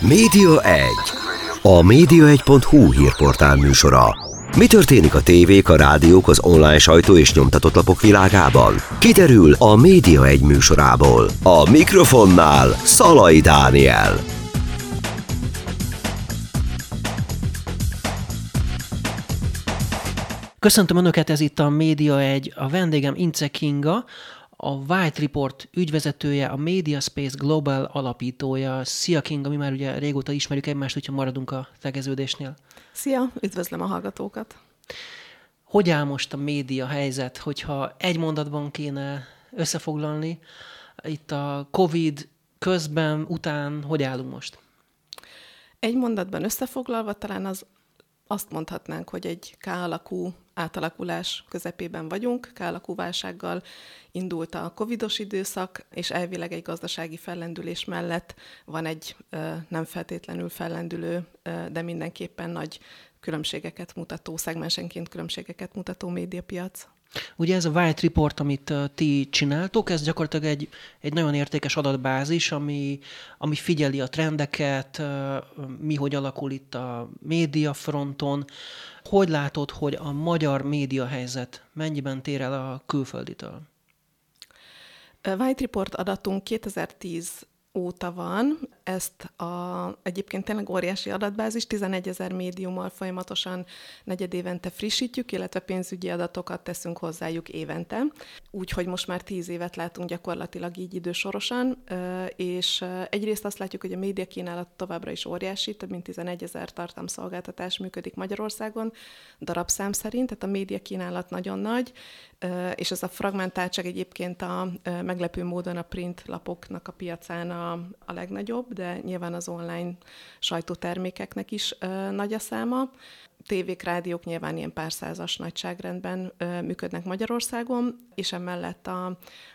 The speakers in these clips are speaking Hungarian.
Média 1. A média1.hu hírportál műsora. Mi történik a tévék, a rádiók, az online sajtó és nyomtatott lapok világában? Kiderül a Média 1 műsorából. A mikrofonnál Szalai Dániel. Köszöntöm Önöket, ez itt a Média 1, a vendégem Ince Kinga, a White Report ügyvezetője, a Media Space Global alapítója. Szia Kinga, mi már ugye régóta ismerjük egymást, hogyha maradunk a tegeződésnél. Szia, üdvözlöm a hallgatókat! Hogy áll most a média helyzet, hogyha egy mondatban kéne összefoglalni, itt a Covid közben, után, hogy állunk most? Egy mondatban összefoglalva talán az azt mondhatnánk, hogy egy K-alakú átalakulás közepében vagyunk, K-alakú válsággal indult a covidos időszak, és elvileg egy gazdasági fellendülés mellett van egy nem feltétlenül fellendülő, de mindenképpen nagy különbségeket mutató, szegmensenként különbségeket mutató médiapiac. Ugye ez a White Report, amit ti csináltok, ez gyakorlatilag egy, egy nagyon értékes adatbázis, ami, ami figyeli a trendeket, mi hogy alakul itt a média fronton. Hogy látod, hogy a magyar média helyzet mennyiben tér el a külfölditől? White Report adatunk 2010 óta van. Ezt a, egyébként tényleg óriási adatbázis, 11 ezer médiummal folyamatosan negyedévente frissítjük, illetve pénzügyi adatokat teszünk hozzájuk évente. Úgyhogy most már 10 évet látunk gyakorlatilag így idősorosan, és egyrészt azt látjuk, hogy a média kínálat továbbra is óriási, több mint 11 ezer tartalomszolgáltatás működik Magyarországon, darabszám szerint, tehát a média kínálat nagyon nagy, és ez a fragmentáltság egyébként a meglepő módon a print lapoknak a piacán a, a legnagyobb, de nyilván az online sajtótermékeknek is nagy a száma. Tévék, rádiók nyilván ilyen pár százas nagyságrendben működnek Magyarországon, és emellett a,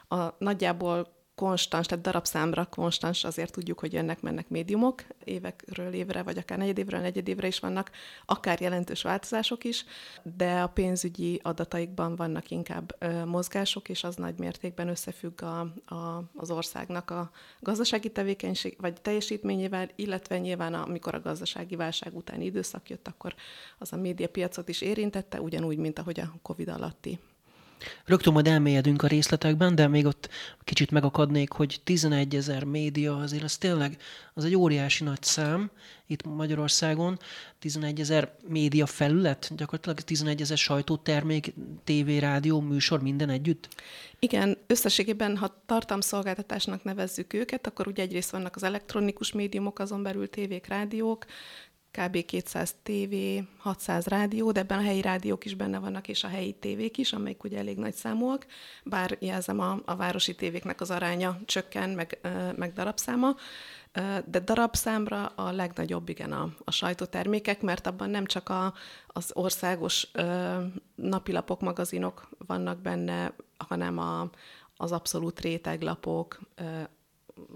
a nagyjából konstans, tehát darabszámra konstans, azért tudjuk, hogy jönnek-mennek médiumok, évekről évre, vagy akár negyedévről negyedévre is vannak, akár jelentős változások is, de a pénzügyi adataikban vannak inkább ö, mozgások, és az nagy mértékben összefügg a, a, az országnak a gazdasági tevékenység, vagy teljesítményével, illetve nyilván amikor a gazdasági válság utáni időszak jött, akkor az a médiapiacot is érintette, ugyanúgy, mint ahogy a Covid alatti Rögtön majd elmélyedünk a részletekben, de még ott kicsit megakadnék, hogy 11 ezer média azért az tényleg az egy óriási nagy szám itt Magyarországon. 11 ezer média felület, gyakorlatilag 11 ezer sajtótermék, tévé, rádió, műsor, minden együtt? Igen, összességében, ha tartalomszolgáltatásnak nevezzük őket, akkor ugye egyrészt vannak az elektronikus médiumok, azon belül tévék, rádiók, kb. 200 TV, 600 rádió, de ebben a helyi rádiók is benne vannak, és a helyi tévék is, amelyek ugye elég nagy számúak, bár jelzem a, a városi tévéknek az aránya csökken, meg, meg darabszáma, de darabszámra a legnagyobb, igen, a, a sajtótermékek, mert abban nem csak a, az országos ö, napilapok, magazinok vannak benne, hanem a, az abszolút réteglapok,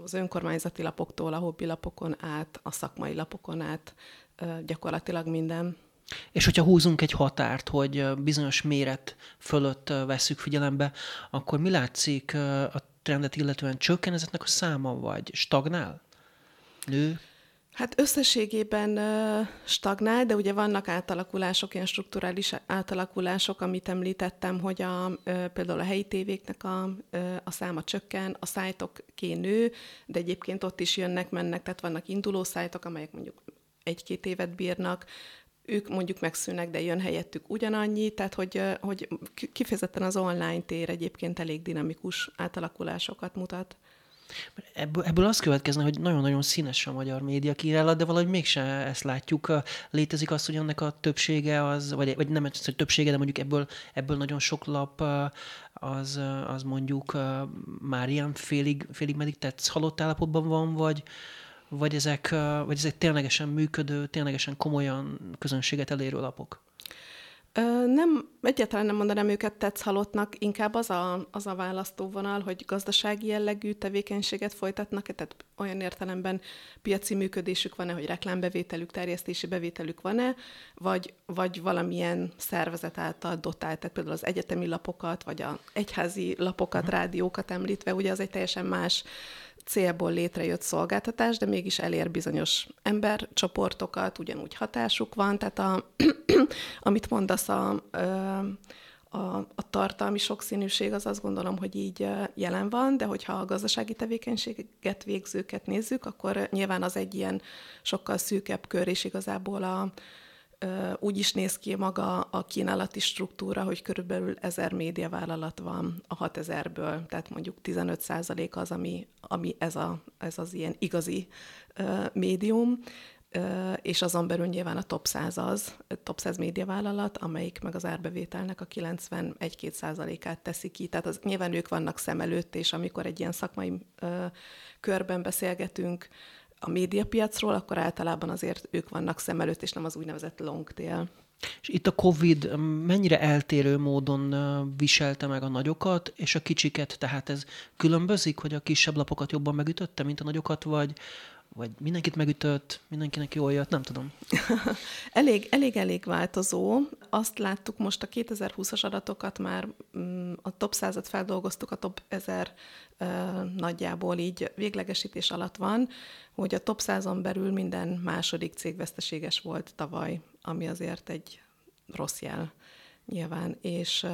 az önkormányzati lapoktól a hobbi lapokon át, a szakmai lapokon át, gyakorlatilag minden. És hogyha húzunk egy határt, hogy bizonyos méret fölött veszük figyelembe, akkor mi látszik a trendet illetően csökken ezeknek a száma, vagy stagnál? Nő? Hát összességében stagnál, de ugye vannak átalakulások, ilyen strukturális átalakulások, amit említettem, hogy a, például a helyi tévéknek a, a száma csökken, a szájtok nő, de egyébként ott is jönnek, mennek, tehát vannak induló szájtok, amelyek mondjuk egy-két évet bírnak, ők mondjuk megszűnnek, de jön helyettük ugyanannyi, tehát hogy, hogy kifejezetten az online tér egyébként elég dinamikus átalakulásokat mutat. Ebből, ebből az következne, hogy nagyon-nagyon színes a magyar média kínálat, de valahogy mégsem ezt látjuk. Létezik az, hogy ennek a többsége az, vagy, vagy nem hogy többsége, de mondjuk ebből, ebből nagyon sok lap az, az mondjuk már ilyen félig, félig meddig tetsz halott állapotban van, vagy, vagy ezek, vagy ezek ténylegesen működő, ténylegesen komolyan közönséget elérő lapok? Nem, egyáltalán nem mondanám őket tetsz halottnak, inkább az a, az a választóvonal, hogy gazdasági jellegű tevékenységet folytatnak, tehát olyan értelemben piaci működésük van-e, hogy reklámbevételük, terjesztési bevételük van-e, vagy, vagy valamilyen szervezet által dotált, tehát például az egyetemi lapokat, vagy a egyházi lapokat, rádiókat említve, ugye az egy teljesen más célból létrejött szolgáltatás, de mégis elér bizonyos embercsoportokat, ugyanúgy hatásuk van, tehát a, amit mondasz a, a, a tartalmi sokszínűség, az azt gondolom, hogy így jelen van, de hogyha a gazdasági tevékenységet végzőket nézzük, akkor nyilván az egy ilyen sokkal szűkebb kör, és igazából a, úgy is néz ki maga a kínálati struktúra, hogy körülbelül ezer médiavállalat van a 6000-ből, tehát mondjuk 15 százalék az, ami, ami ez, a, ez az ilyen igazi médium, és azon belül nyilván a top 100 az, top 100 médiavállalat, amelyik meg az árbevételnek a 91-2 százalékát teszi ki. Tehát az, nyilván ők vannak szem előtt, és amikor egy ilyen szakmai körben beszélgetünk, a médiapiacról, akkor általában azért ők vannak szem előtt, és nem az úgynevezett long tail. És itt a COVID mennyire eltérő módon viselte meg a nagyokat, és a kicsiket, tehát ez különbözik, hogy a kisebb lapokat jobban megütötte, mint a nagyokat, vagy, vagy mindenkit megütött, mindenkinek jól jött, nem tudom. elég, elég, elég változó. Azt láttuk most a 2020-as adatokat már mm, a top 100-at feldolgoztuk, a top 1000 nagyjából így véglegesítés alatt van, hogy a top 100-on belül minden második cég veszteséges volt tavaly, ami azért egy rossz jel nyilván, és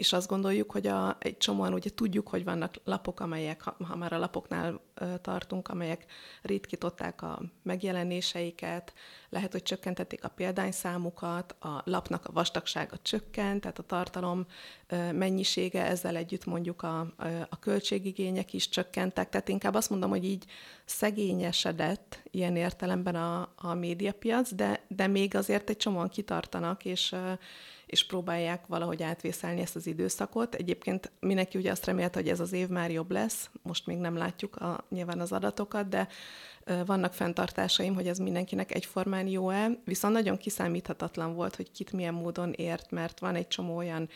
és azt gondoljuk, hogy a, egy csomóan ugye tudjuk, hogy vannak lapok, amelyek, ha, ha már a lapoknál tartunk, amelyek ritkították a megjelenéseiket, lehet, hogy csökkentették a példányszámukat, a lapnak a vastagsága csökkent, tehát a tartalom mennyisége, ezzel együtt mondjuk a, a, költségigények is csökkentek, tehát inkább azt mondom, hogy így szegényesedett ilyen értelemben a, a médiapiac, de, de még azért egy csomóan kitartanak, és és próbálják valahogy átvészelni ezt az időszakot. Egyébként mindenki ugye azt remélte, hogy ez az év már jobb lesz, most még nem látjuk a, nyilván az adatokat, de vannak fenntartásaim, hogy ez mindenkinek egyformán jó-e, viszont nagyon kiszámíthatatlan volt, hogy kit milyen módon ért, mert van egy csomó olyan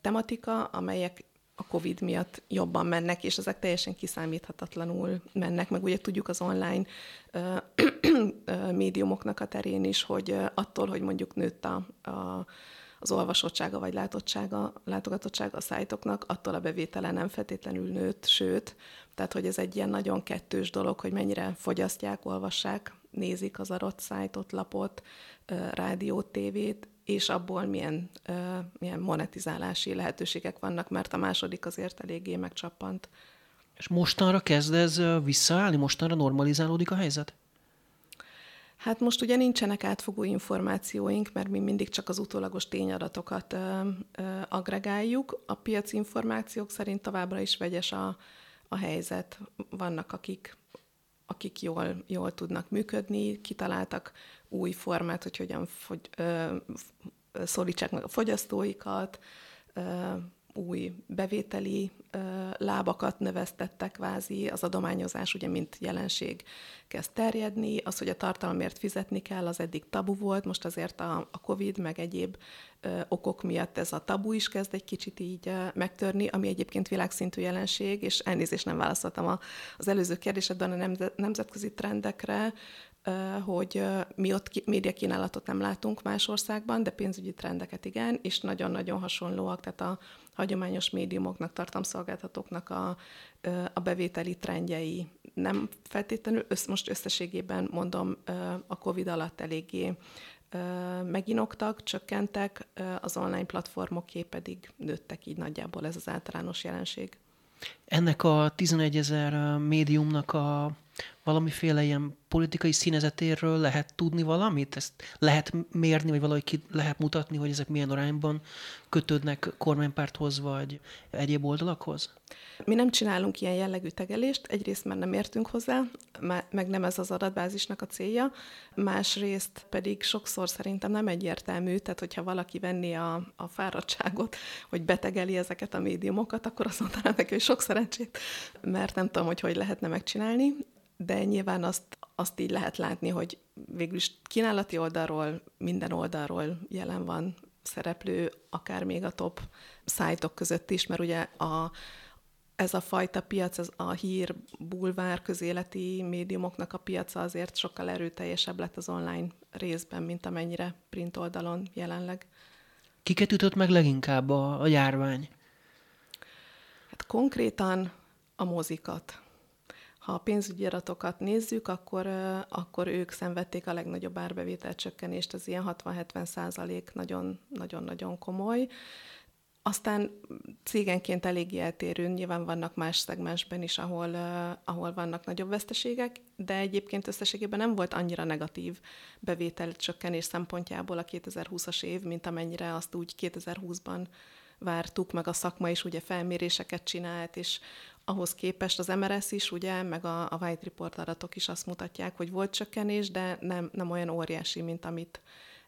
tematika, amelyek a COVID miatt jobban mennek, és ezek teljesen kiszámíthatatlanul mennek. Meg ugye tudjuk az online médiumoknak a terén is, hogy attól, hogy mondjuk nőtt a, a az olvasottsága vagy látottsága, látogatottsága a szájtoknak, attól a bevétele nem feltétlenül nőtt, sőt, tehát hogy ez egy ilyen nagyon kettős dolog, hogy mennyire fogyasztják, olvassák, nézik az adott szájtot, lapot, rádiót, tévét, és abból milyen, milyen monetizálási lehetőségek vannak, mert a második azért eléggé megcsappant. És mostanra kezd ez visszaállni? Mostanra normalizálódik a helyzet? Hát most ugye nincsenek átfogó információink, mert mi mindig csak az utólagos tényadatokat ö, ö, agregáljuk. A piaci információk szerint továbbra is vegyes a, a helyzet. Vannak, akik, akik jól, jól tudnak működni, kitaláltak új formát, hogy hogyan fogy, ö, szólítsák meg a fogyasztóikat, ö, új bevételi lábakat növesztettek kvázi, az adományozás ugye mint jelenség kezd terjedni, az, hogy a tartalomért fizetni kell, az eddig tabu volt, most azért a, a COVID meg egyéb okok miatt ez a tabu is kezd egy kicsit így megtörni, ami egyébként világszintű jelenség, és elnézést nem válaszoltam az előző kérdésedben a nemzet, nemzetközi trendekre, hogy mi ott médiakínálatot nem látunk más országban, de pénzügyi trendeket igen, és nagyon-nagyon hasonlóak, tehát a hagyományos médiumoknak, tartalomszolgáltatóknak a, a bevételi trendjei nem feltétlenül, össz, most összességében mondom, a COVID alatt eléggé meginoktak, csökkentek, az online platformoké pedig nőttek így nagyjából ez az általános jelenség. Ennek a 11 ezer médiumnak a valamiféle ilyen politikai színezetéről lehet tudni valamit? Ezt lehet mérni, vagy valahogy ki lehet mutatni, hogy ezek milyen arányban kötődnek kormánypárthoz, vagy egyéb oldalakhoz? Mi nem csinálunk ilyen jellegű tegelést, egyrészt mert nem értünk hozzá, meg nem ez az adatbázisnak a célja, másrészt pedig sokszor szerintem nem egyértelmű, tehát hogyha valaki venni a, a fáradtságot, hogy betegeli ezeket a médiumokat, akkor azt mondanám neki, hogy sok szerencsét, mert nem tudom, hogy hogy lehetne megcsinálni de nyilván azt, azt így lehet látni, hogy végülis kínálati oldalról, minden oldalról jelen van szereplő, akár még a top szájtok között is, mert ugye a, ez a fajta piac, ez a hír, bulvár, közéleti médiumoknak a piaca azért sokkal erőteljesebb lett az online részben, mint amennyire print oldalon jelenleg. Kiket ütött meg leginkább a, a járvány? Hát konkrétan a mozikat. Ha a pénzügyi adatokat nézzük, akkor, akkor ők szenvedték a legnagyobb árbevétel csökkenést, ez ilyen 60-70 százalék, nagyon-nagyon komoly. Aztán cégenként eléggé eltérő, nyilván vannak más szegmensben is, ahol, uh, ahol vannak nagyobb veszteségek, de egyébként összességében nem volt annyira negatív bevétel csökkenés szempontjából a 2020-as év, mint amennyire azt úgy 2020-ban vártuk, meg a szakma is ugye felméréseket csinált, és ahhoz képest az MRS is, ugye, meg a, a White Report adatok is azt mutatják, hogy volt csökkenés, de nem, nem olyan óriási, mint amit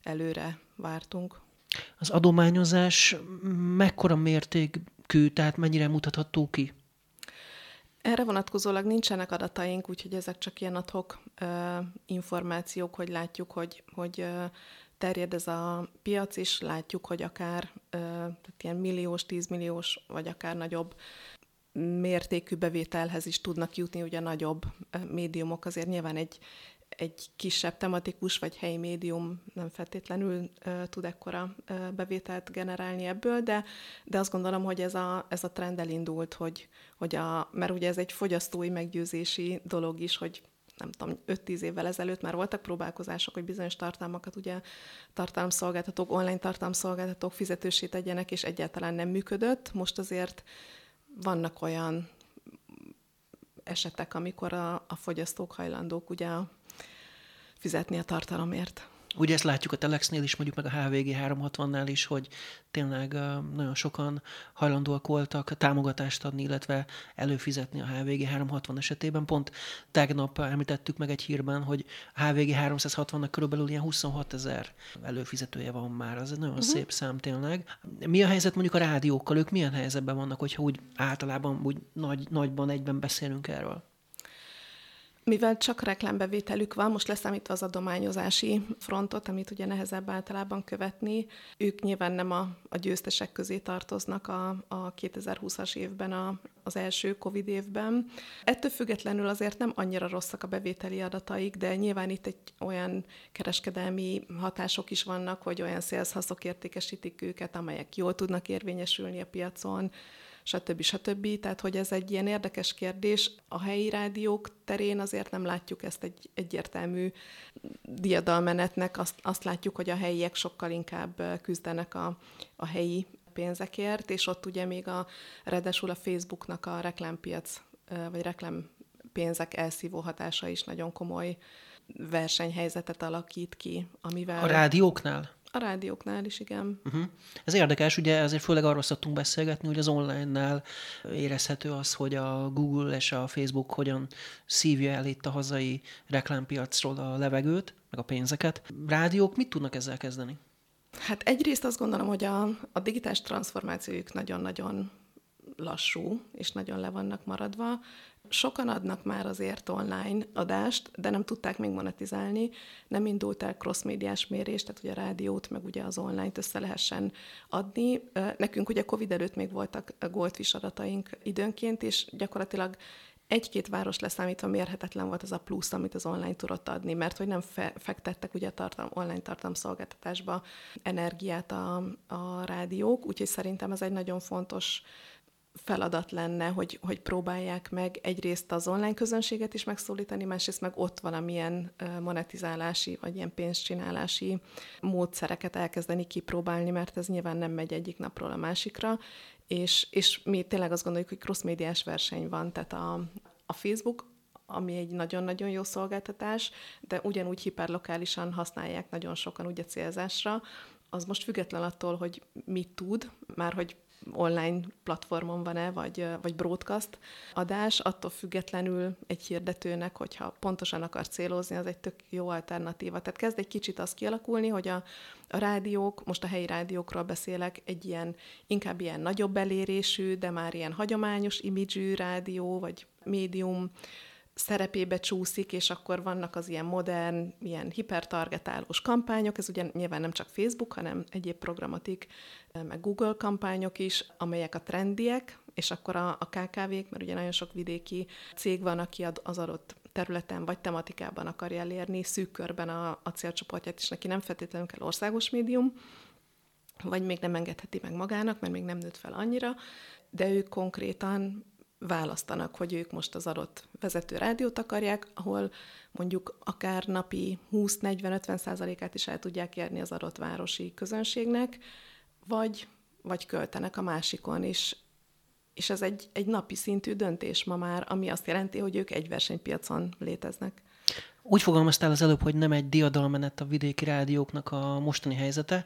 előre vártunk. Az adományozás mekkora mértékű, tehát mennyire mutatható ki? Erre vonatkozólag nincsenek adataink, úgyhogy ezek csak ilyen adhok ö, információk, hogy látjuk, hogy, hogy ö, terjed ez a piac, és látjuk, hogy akár ö, tehát ilyen milliós, tízmilliós, vagy akár nagyobb mértékű bevételhez is tudnak jutni, ugye nagyobb médiumok azért nyilván egy, egy kisebb tematikus vagy helyi médium nem feltétlenül uh, tud ekkora uh, bevételt generálni ebből, de, de azt gondolom, hogy ez a, ez a trend elindult, hogy, hogy a, mert ugye ez egy fogyasztói meggyőzési dolog is, hogy nem tudom, 5-10 évvel ezelőtt már voltak próbálkozások, hogy bizonyos tartalmakat ugye tartalomszolgáltatók, online tartalomszolgáltatók fizetősé tegyenek, és egyáltalán nem működött. Most azért vannak olyan esetek, amikor a, a fogyasztók hajlandók ugye fizetni a tartalomért. Ugye ezt látjuk a Telexnél is, mondjuk meg a HVG 360-nál is, hogy tényleg nagyon sokan hajlandóak voltak támogatást adni, illetve előfizetni a HVG 360 esetében. Pont tegnap említettük meg egy hírben, hogy a HVG 360-nak körülbelül ilyen 26 ezer előfizetője van már. Az egy nagyon uh-huh. szép szám tényleg. Mi a helyzet mondjuk a rádiókkal? Ők milyen helyzetben vannak, hogyha úgy általában úgy nagy, nagyban egyben beszélünk erről? Mivel csak reklámbevételük van, most leszámítva az adományozási frontot, amit ugye nehezebb általában követni, ők nyilván nem a, a győztesek közé tartoznak a, a 2020-as évben, a, az első Covid évben. Ettől függetlenül azért nem annyira rosszak a bevételi adataik, de nyilván itt egy olyan kereskedelmi hatások is vannak, hogy olyan szélszhaszok értékesítik őket, amelyek jól tudnak érvényesülni a piacon, stb. stb. Tehát, hogy ez egy ilyen érdekes kérdés. A helyi rádiók terén azért nem látjuk ezt egy egyértelmű diadalmenetnek. Azt, azt látjuk, hogy a helyiek sokkal inkább küzdenek a, a helyi pénzekért, és ott ugye még a, redesul a Facebooknak a reklámpiac, vagy reklám pénzek elszívó hatása is nagyon komoly versenyhelyzetet alakít ki, amivel... A rádióknál? A rádióknál is, igen. Uh-huh. Ez érdekes, ugye ezért főleg arról szoktunk beszélgetni, hogy az online-nál érezhető az, hogy a Google és a Facebook hogyan szívja el itt a hazai reklámpiacról a levegőt, meg a pénzeket. Rádiók mit tudnak ezzel kezdeni? Hát egyrészt azt gondolom, hogy a, a digitális transformációjuk nagyon-nagyon lassú, és nagyon le vannak maradva. Sokan adnak már azért online adást, de nem tudták még monetizálni. Nem indult el cross-médiás mérés, tehát ugye a rádiót, meg ugye az online-t össze lehessen adni. Nekünk ugye Covid előtt még voltak Goldfish adataink időnként, és gyakorlatilag egy-két város leszámítva mérhetetlen volt az a plusz, amit az online tudott adni, mert hogy nem fe- fektettek ugye a tartalom, online tartalomszolgáltatásba energiát a, a rádiók, úgyhogy szerintem ez egy nagyon fontos feladat lenne, hogy, hogy próbálják meg egyrészt az online közönséget is megszólítani, másrészt meg ott valamilyen monetizálási vagy ilyen pénzcsinálási módszereket elkezdeni kipróbálni, mert ez nyilván nem megy egyik napról a másikra, és, és mi tényleg azt gondoljuk, hogy cross-médiás verseny van, tehát a, a Facebook ami egy nagyon-nagyon jó szolgáltatás, de ugyanúgy hiperlokálisan használják nagyon sokan ugye célzásra, az most független attól, hogy mit tud, már hogy online platformon van-e, vagy, vagy broadcast adás, attól függetlenül egy hirdetőnek, hogyha pontosan akar célozni, az egy tök jó alternatíva. Tehát kezd egy kicsit az kialakulni, hogy a, a rádiók, most a helyi rádiókról beszélek, egy ilyen, inkább ilyen nagyobb elérésű, de már ilyen hagyományos imidzsű rádió, vagy médium, szerepébe csúszik, és akkor vannak az ilyen modern, ilyen hipertargetálós kampányok, ez ugye nyilván nem csak Facebook, hanem egyéb programatik, meg Google kampányok is, amelyek a trendiek, és akkor a, a KKV-k, mert ugye nagyon sok vidéki cég van, aki az adott területen vagy tematikában akarja elérni szűk körben a, a célcsoportját, és neki nem feltétlenül kell országos médium, vagy még nem engedheti meg magának, mert még nem nőtt fel annyira, de ők konkrétan választanak, hogy ők most az adott vezető rádiót akarják, ahol mondjuk akár napi 20-40-50 százalékát is el tudják érni az adott városi közönségnek, vagy, vagy költenek a másikon, és, és ez egy, egy napi szintű döntés ma már, ami azt jelenti, hogy ők egy versenypiacon léteznek. Úgy fogalmaztál az előbb, hogy nem egy diadalmenet a vidéki rádióknak a mostani helyzete.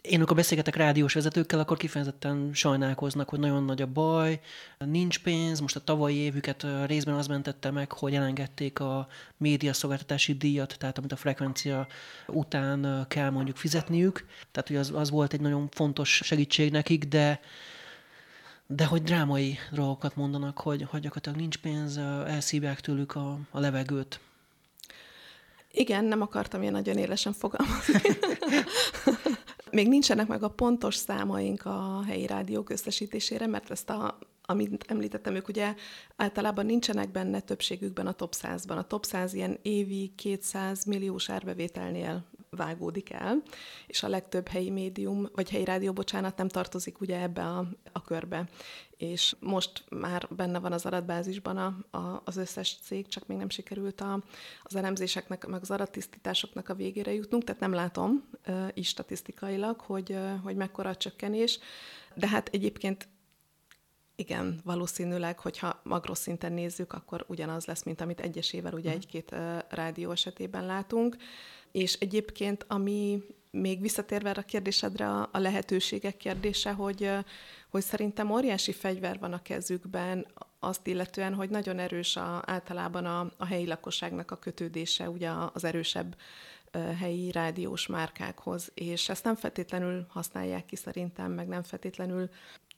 Én, amikor beszélgetek rádiós vezetőkkel, akkor kifejezetten sajnálkoznak, hogy nagyon nagy a baj, nincs pénz, most a tavalyi évüket részben az mentette meg, hogy elengedték a médiaszolgáltatási díjat, tehát amit a frekvencia után kell mondjuk fizetniük. Tehát, hogy az, az volt egy nagyon fontos segítség nekik, de de hogy drámai dolgokat mondanak, hogy, hogy gyakorlatilag nincs pénz, elszívják tőlük a, a levegőt. Igen, nem akartam ilyen nagyon élesen fogalmazni. Még nincsenek meg a pontos számaink a helyi rádiók összesítésére, mert ezt a, amit említettem, ők ugye általában nincsenek benne többségükben a top 100-ban. A top 100 ilyen évi 200 milliós árbevételnél vágódik el, és a legtöbb helyi médium, vagy helyi rádió, bocsánat, nem tartozik ugye ebbe a, a körbe. És most már benne van az adatbázisban a, a, az összes cég, csak még nem sikerült a, az elemzéseknek, meg az adattisztításoknak a végére jutnunk, tehát nem látom uh, is statisztikailag, hogy, uh, hogy mekkora a csökkenés, de hát egyébként igen, valószínűleg, hogyha magroszinten nézzük, akkor ugyanaz lesz, mint amit egyesével ugye uh-huh. egy-két uh, rádió esetében látunk. És egyébként, ami még visszatérve a kérdésedre, a, lehetőségek kérdése, hogy, hogy szerintem óriási fegyver van a kezükben, azt illetően, hogy nagyon erős a, általában a, a helyi lakosságnak a kötődése ugye az erősebb helyi rádiós márkákhoz, és ezt nem feltétlenül használják ki szerintem, meg nem feltétlenül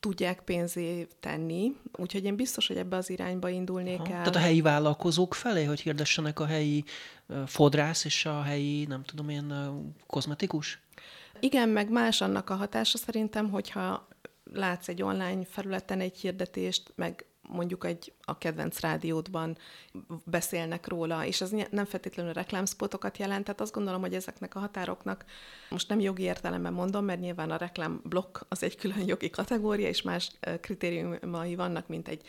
tudják pénzé tenni. Úgyhogy én biztos, hogy ebbe az irányba indulnék Aha. el. Tehát a helyi vállalkozók felé, hogy hirdessenek a helyi fodrász és a helyi, nem tudom én, kozmetikus? Igen, meg más annak a hatása szerintem, hogyha látsz egy online felületen egy hirdetést, meg mondjuk egy a kedvenc rádiódban beszélnek róla, és ez nem feltétlenül reklámspotokat jelent, tehát azt gondolom, hogy ezeknek a határoknak, most nem jogi értelemben mondom, mert nyilván a reklámblokk az egy külön jogi kategória, és más kritériumai vannak, mint egy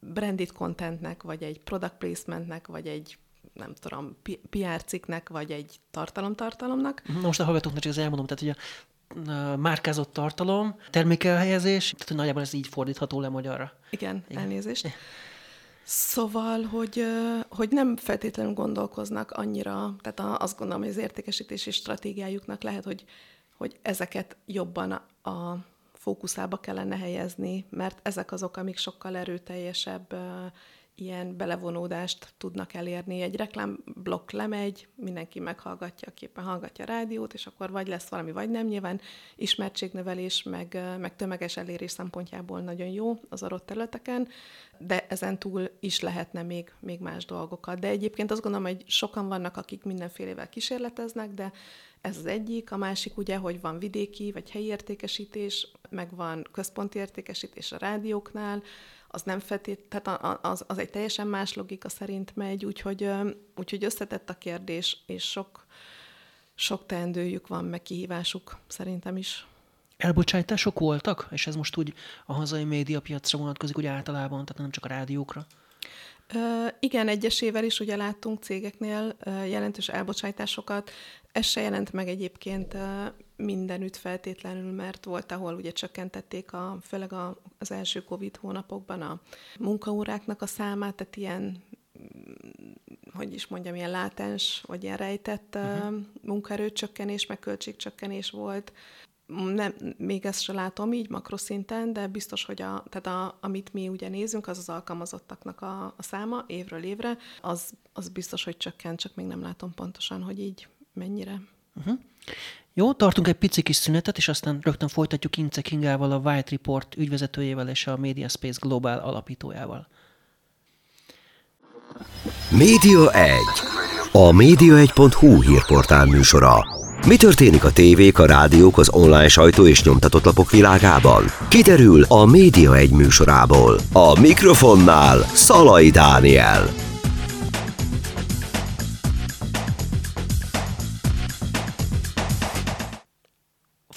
branded contentnek, vagy egy product placementnek, vagy egy nem tudom, PR cikknek, vagy egy tartalomtartalomnak. Most a hallgatóknak csak az elmondom, tehát hogy a márkázott tartalom, termékelhelyezés, tehát nagyjából ez így fordítható le magyarra. Igen, Igen. elnézést. Szóval, hogy, hogy nem feltétlenül gondolkoznak annyira, tehát azt gondolom, hogy az értékesítési stratégiájuknak lehet, hogy, hogy ezeket jobban a fókuszába kellene helyezni, mert ezek azok, amik sokkal erőteljesebb ilyen belevonódást tudnak elérni. Egy reklámblokk lemegy, mindenki meghallgatja, aki éppen hallgatja a rádiót, és akkor vagy lesz valami, vagy nem. Nyilván ismertségnövelés, meg, meg tömeges elérés szempontjából nagyon jó az adott területeken, de ezen túl is lehetne még, még más dolgokat. De egyébként azt gondolom, hogy sokan vannak, akik mindenfélevel kísérleteznek, de ez az egyik, a másik ugye, hogy van vidéki vagy helyi értékesítés, meg van központi értékesítés a rádióknál, az nem feltét, tehát az, az egy teljesen más logika szerint megy, úgyhogy, úgyhogy összetett a kérdés, és sok, sok teendőjük van, meg kihívásuk szerintem is. Elbocsátások voltak, és ez most úgy a hazai médiapiacra vonatkozik úgy általában, tehát nem csak a rádiókra? igen, egyesével is ugye láttunk cégeknél jelentős elbocsátásokat. Ez se jelent meg egyébként mindenütt feltétlenül, mert volt, ahol ugye csökkentették a, főleg a, az első Covid hónapokban a munkaóráknak a számát, tehát ilyen hogy is mondjam, ilyen látens, vagy ilyen rejtett uh-huh. munkaerőcsökkenés, meg költségcsökkenés volt nem, még ezt se látom így makroszinten, de biztos, hogy a, tehát a, amit mi ugye nézünk, az az alkalmazottaknak a, a száma évről évre, az, az biztos, hogy csökkent, csak még nem látom pontosan, hogy így mennyire. Uh-huh. Jó, tartunk egy pici kis szünetet, és aztán rögtön folytatjuk Ince Kingával, a White Report ügyvezetőjével és a Media Space Global alapítójával. Média 1. A média1.hu hírportál műsora. Mi történik a tévék, a rádiók, az online sajtó és nyomtatott lapok világában? Kiderül a Média egy műsorából. A mikrofonnál Szalai Dániel.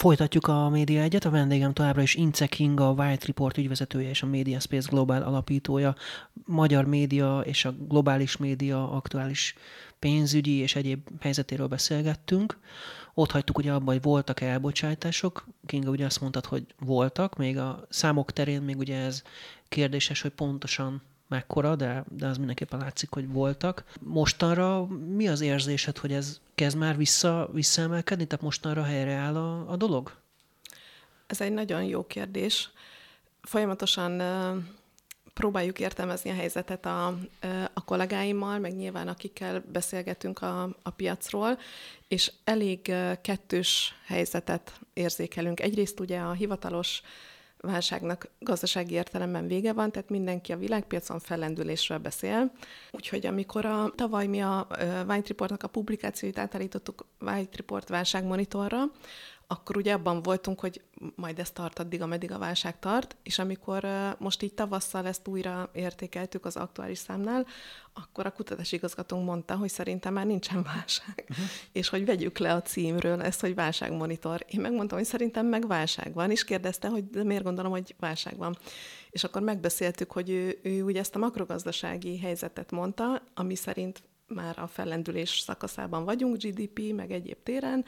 Folytatjuk a Média Egyet, a vendégem továbbra is Ince King, a White Report ügyvezetője és a Media Space Global alapítója, magyar média és a globális média aktuális pénzügyi és egyéb helyzetéről beszélgettünk. Ott hagytuk ugye abban, hogy voltak elbocsátások. Kinga ugye azt mondtad, hogy voltak, még a számok terén még ugye ez kérdéses, hogy pontosan mekkora, de, de az mindenképpen látszik, hogy voltak. Mostanra mi az érzésed, hogy ez kezd már vissza, visszaemelkedni? Tehát mostanra helyreáll a, a dolog? Ez egy nagyon jó kérdés. Folyamatosan próbáljuk értelmezni a helyzetet a, a kollégáimmal, meg nyilván akikkel beszélgetünk a, a piacról, és elég kettős helyzetet érzékelünk. Egyrészt ugye a hivatalos válságnak gazdasági értelemben vége van, tehát mindenki a világpiacon fellendülésről beszél. Úgyhogy amikor a, tavaly mi a White Reportnak a publikációit átállítottuk White Report válságmonitorra, akkor ugye abban voltunk, hogy majd ez tart addig, ameddig a válság tart, és amikor most így tavasszal ezt újra értékeltük az aktuális számnál, akkor a kutatási igazgatónk mondta, hogy szerintem már nincsen válság, uh-huh. és hogy vegyük le a címről ezt, hogy válságmonitor. Én megmondtam, hogy szerintem meg válság van, és kérdezte, hogy de miért gondolom, hogy válság van. És akkor megbeszéltük, hogy ő, ő ugye ezt a makrogazdasági helyzetet mondta, ami szerint már a fellendülés szakaszában vagyunk, GDP, meg egyéb téren,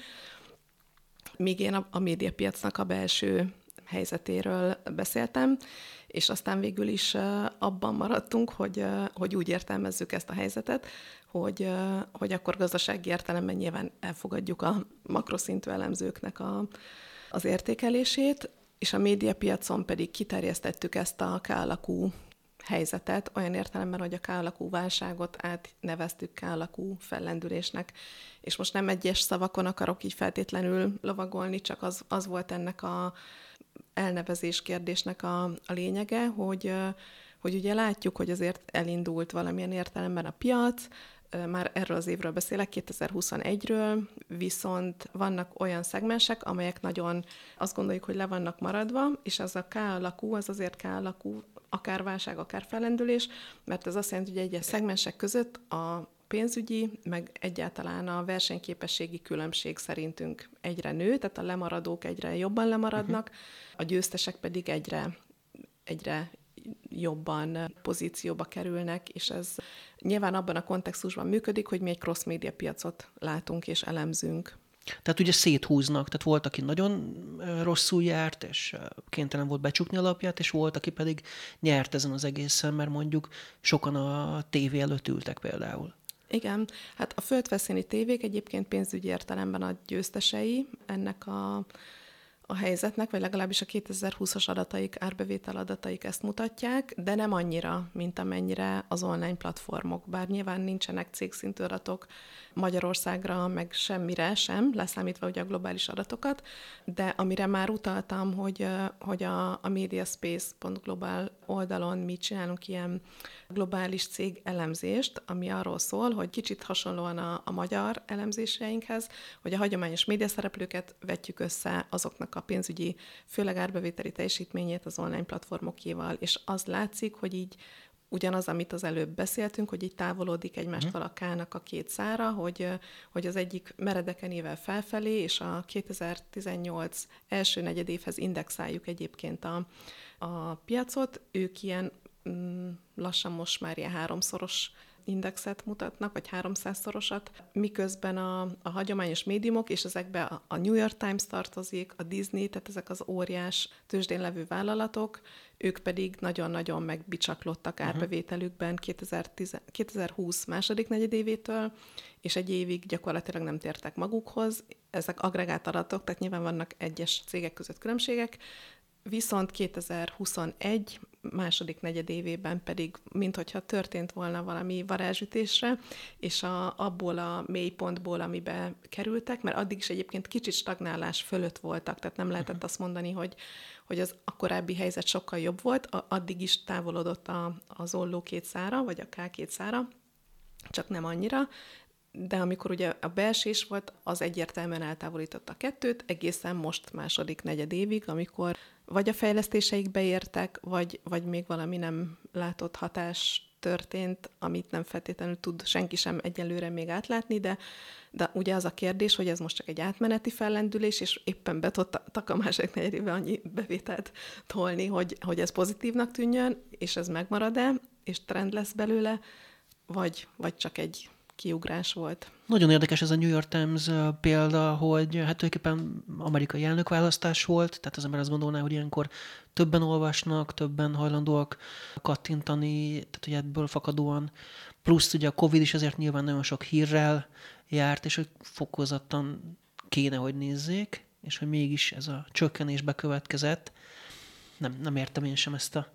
míg én a, a médiapiacnak a belső helyzetéről beszéltem, és aztán végül is abban maradtunk, hogy, hogy úgy értelmezzük ezt a helyzetet, hogy, hogy akkor gazdasági értelemben nyilván elfogadjuk a makroszintű elemzőknek a, az értékelését, és a médiapiacon pedig kiterjesztettük ezt a K-alakú helyzetet, olyan értelemben, hogy a K-alakú válságot átneveztük K-alakú fellendülésnek. És most nem egyes szavakon akarok így feltétlenül lovagolni, csak az, az volt ennek a elnevezés kérdésnek a, a lényege, hogy, hogy ugye látjuk, hogy azért elindult valamilyen értelemben a piac, már erről az évről beszélek, 2021-ről, viszont vannak olyan szegmensek, amelyek nagyon azt gondoljuk, hogy le vannak maradva, és az a K alakú, az azért K alakú, akár válság, akár felendülés, mert ez azt jelenti, hogy egyes szegmensek között a pénzügyi, meg egyáltalán a versenyképességi különbség szerintünk egyre nő, tehát a lemaradók egyre jobban lemaradnak, a győztesek pedig egyre, egyre jobban pozícióba kerülnek, és ez nyilván abban a kontextusban működik, hogy mi egy cross-média piacot látunk és elemzünk. Tehát ugye széthúznak, tehát volt, aki nagyon rosszul járt, és kénytelen volt becsukni alapját, és volt, aki pedig nyert ezen az egészen, mert mondjuk sokan a tévé előtt ültek például. Igen, hát a földveszélyni tévék egyébként pénzügyi értelemben a győztesei ennek a a helyzetnek, vagy legalábbis a 2020-as adataik, árbevétel adataik ezt mutatják, de nem annyira, mint amennyire az online platformok. Bár nyilván nincsenek cégszintű adatok Magyarországra, meg semmire sem, leszámítva ugye a globális adatokat, de amire már utaltam, hogy, hogy a, a mediaspace.global oldalon mi csinálunk ilyen globális cég elemzést, ami arról szól, hogy kicsit hasonlóan a, a magyar elemzéseinkhez, hogy a hagyományos médiaszereplőket vetjük össze azoknak a pénzügyi, főleg árbevételi teljesítményét az online platformokéval, és az látszik, hogy így ugyanaz, amit az előbb beszéltünk, hogy így távolodik egymástól a kának a két szára, hogy, hogy az egyik meredeken ével felfelé, és a 2018 első negyedévhez indexáljuk egyébként a, a piacot, ők ilyen mm, lassan most már ilyen háromszoros indexet mutatnak, vagy 300-szorosat, miközben a, a hagyományos médiumok, és ezekbe a, a New York Times tartozik, a Disney, tehát ezek az óriás tőzsdén levő vállalatok, ők pedig nagyon-nagyon megbicsaklottak uh-huh. árbevételükben 2010, 2020 második negyedévétől, és egy évig gyakorlatilag nem tértek magukhoz. Ezek agregát adatok, tehát nyilván vannak egyes cégek között különbségek, Viszont 2021 második negyedévében pedig, minthogyha történt volna valami varázsütésre, és a, abból a mélypontból, amibe kerültek, mert addig is egyébként kicsit stagnálás fölött voltak, tehát nem lehetett azt mondani, hogy, hogy az a korábbi helyzet sokkal jobb volt, addig is távolodott a, az olló két szára, vagy a K két szára, csak nem annyira, de amikor ugye a beesés volt, az egyértelműen eltávolította a kettőt, egészen most második negyed évig, amikor vagy a fejlesztéseik beértek, vagy, vagy még valami nem látott hatást történt, amit nem feltétlenül tud senki sem egyelőre még átlátni, de, de ugye az a kérdés, hogy ez most csak egy átmeneti fellendülés, és éppen be tudtak a másik negyedébe annyi bevételt tolni, hogy, hogy ez pozitívnak tűnjön, és ez megmarad-e, és trend lesz belőle, vagy, vagy csak egy kiugrás volt. Nagyon érdekes ez a New York Times példa, hogy hát tulajdonképpen amerikai elnökválasztás volt, tehát az ember azt gondolná, hogy ilyenkor többen olvasnak, többen hajlandóak kattintani, tehát hogy ebből fakadóan. Plusz ugye a Covid is azért nyilván nagyon sok hírrel járt, és hogy fokozottan kéne, hogy nézzék, és hogy mégis ez a csökkenés bekövetkezett. Nem, nem értem én sem ezt a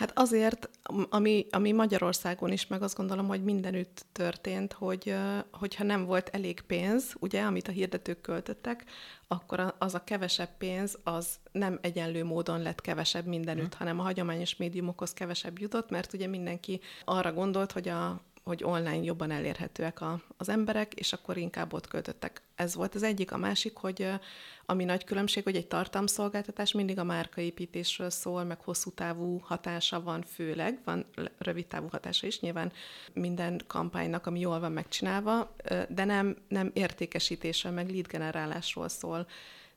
Hát azért, ami, ami Magyarországon is, meg azt gondolom, hogy mindenütt történt, hogy hogyha nem volt elég pénz, ugye, amit a hirdetők költöttek, akkor az a kevesebb pénz, az nem egyenlő módon lett kevesebb mindenütt, hmm. hanem a hagyományos médiumokhoz kevesebb jutott, mert ugye mindenki arra gondolt, hogy a hogy online jobban elérhetőek a, az emberek, és akkor inkább ott költöttek. Ez volt az egyik. A másik, hogy ami nagy különbség, hogy egy tartalomszolgáltatás mindig a márkaépítésről szól, meg hosszú távú hatása van főleg, van rövid távú hatása is, nyilván minden kampánynak, ami jól van megcsinálva, de nem, nem értékesítésről, meg lead generálásról szól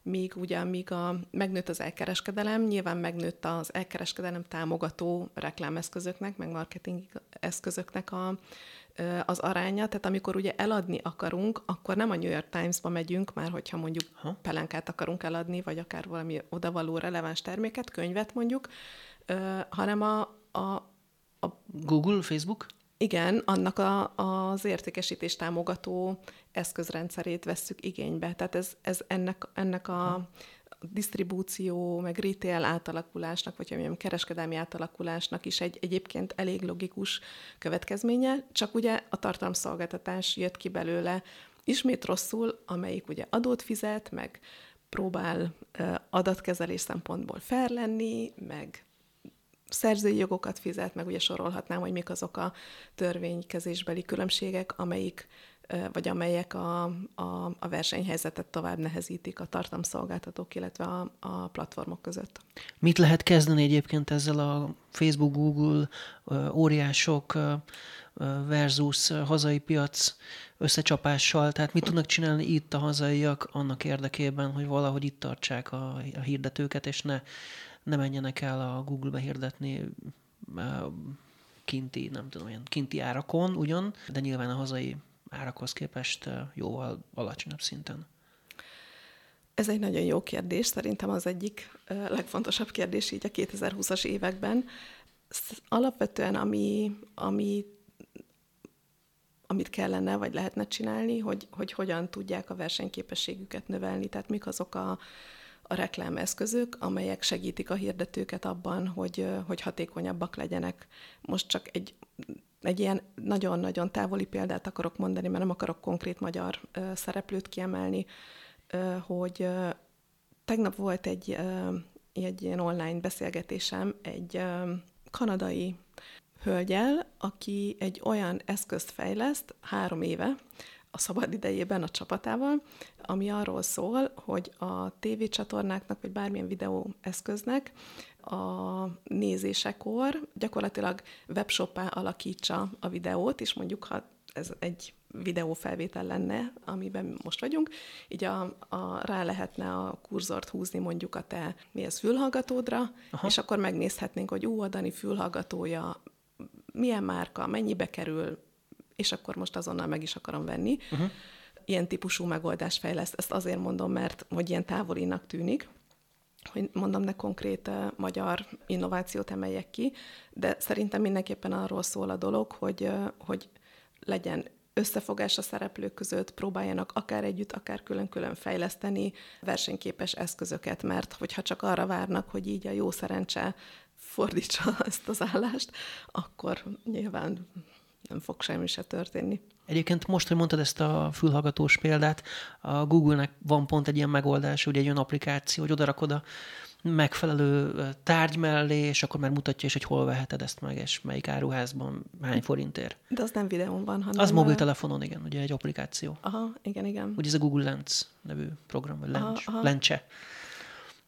míg ugye, míg a, megnőtt az elkereskedelem, nyilván megnőtt az elkereskedelem támogató reklámeszközöknek, meg marketing eszközöknek a, az aránya, tehát amikor ugye eladni akarunk, akkor nem a New York Times-ba megyünk, már hogyha mondjuk ha? pelenkát akarunk eladni, vagy akár valami odavaló releváns terméket, könyvet mondjuk, hanem a, a, a Google, Facebook? Igen, annak a, az értékesítés támogató eszközrendszerét vesszük igénybe. Tehát ez, ez ennek, ennek a disztribúció, meg retail átalakulásnak, vagy mondjam, kereskedelmi átalakulásnak is egy egyébként elég logikus következménye, csak ugye a tartalomszolgáltatás jött ki belőle ismét rosszul, amelyik ugye adót fizet, meg próbál adatkezelés szempontból fair lenni, meg szerzői jogokat fizet, meg ugye sorolhatnám, hogy mik azok a törvénykezésbeli különbségek, amelyik vagy amelyek a, a, a versenyhelyzetet tovább nehezítik a tartalomszolgáltatók, illetve a, a platformok között. Mit lehet kezdeni egyébként ezzel a Facebook, Google óriások versus hazai piac összecsapással? Tehát mit tudnak csinálni itt a hazaiak annak érdekében, hogy valahogy itt tartsák a, a hirdetőket, és ne ne menjenek el a Google-be hirdetni kinti, nem tudom, olyan kinti árakon ugyan, de nyilván a hazai árakhoz képest jóval alacsonyabb szinten. Ez egy nagyon jó kérdés, szerintem az egyik legfontosabb kérdés így a 2020-as években. Alapvetően ami, ami amit kellene, vagy lehetne csinálni, hogy, hogy hogyan tudják a versenyképességüket növelni, tehát mik azok a, a reklámeszközök, amelyek segítik a hirdetőket abban, hogy, hogy hatékonyabbak legyenek. Most csak egy, egy ilyen nagyon-nagyon távoli példát akarok mondani, mert nem akarok konkrét magyar szereplőt kiemelni, hogy tegnap volt egy, egy ilyen online beszélgetésem egy kanadai hölgyel, aki egy olyan eszközt fejleszt három éve, a szabad idejében a csapatával, ami arról szól, hogy a tévécsatornáknak, vagy bármilyen videóeszköznek a nézésekor gyakorlatilag webshoppá alakítsa a videót, és mondjuk, ha ez egy videófelvétel lenne, amiben most vagyunk, így a, a, rá lehetne a kurzort húzni mondjuk a te ez fülhallgatódra, Aha. és akkor megnézhetnénk, hogy ú, a Dani fülhallgatója milyen márka, mennyibe kerül, és akkor most azonnal meg is akarom venni. Uh-huh. Ilyen típusú megoldást fejleszt. Ezt azért mondom, mert hogy ilyen távolinak tűnik, hogy mondom, ne konkrét uh, magyar innovációt emeljek ki, de szerintem mindenképpen arról szól a dolog, hogy, uh, hogy legyen összefogás a szereplők között, próbáljanak akár együtt, akár külön-külön fejleszteni versenyképes eszközöket, mert hogyha csak arra várnak, hogy így a jó szerencse fordítsa ezt az állást, akkor nyilván nem fog semmi se történni. Egyébként most, hogy mondtad ezt a fülhallgatós példát, a Google-nek van pont egy ilyen megoldás, ugye egy olyan applikáció, hogy odarakod a megfelelő tárgy mellé, és akkor már mutatja is, hogy hol veheted ezt meg, és melyik áruházban hány forintért. De az nem videón van, hanem... Az mobiltelefonon, igen, ugye egy applikáció. Aha, igen, igen. Ugye ez a Google Lens nevű program, vagy Lens, aha, aha. Lencse.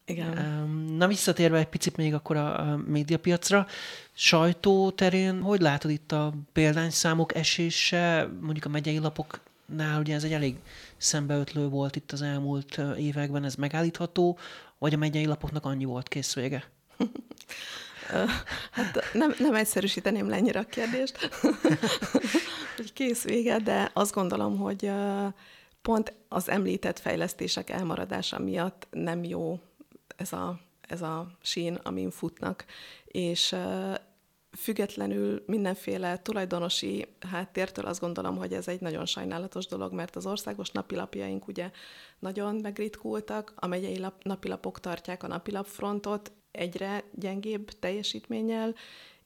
Igen. Na visszatérve egy picit még akkor a médiapiacra, sajtó terén, hogy látod itt a példányszámok esése, mondjuk a megyei lapoknál, ugye ez egy elég szembeötlő volt itt az elmúlt években, ez megállítható, vagy a megyei lapoknak annyi volt kész vége? Hát nem, nem egyszerűsíteném le ennyire a kérdést, hogy kész vége, de azt gondolom, hogy pont az említett fejlesztések elmaradása miatt nem jó ez a, ez a sín, amin futnak, és függetlenül mindenféle tulajdonosi háttértől azt gondolom, hogy ez egy nagyon sajnálatos dolog, mert az országos napilapjaink ugye nagyon megritkultak, a megyei lap, napilapok tartják a napilapfrontot egyre gyengébb teljesítménnyel,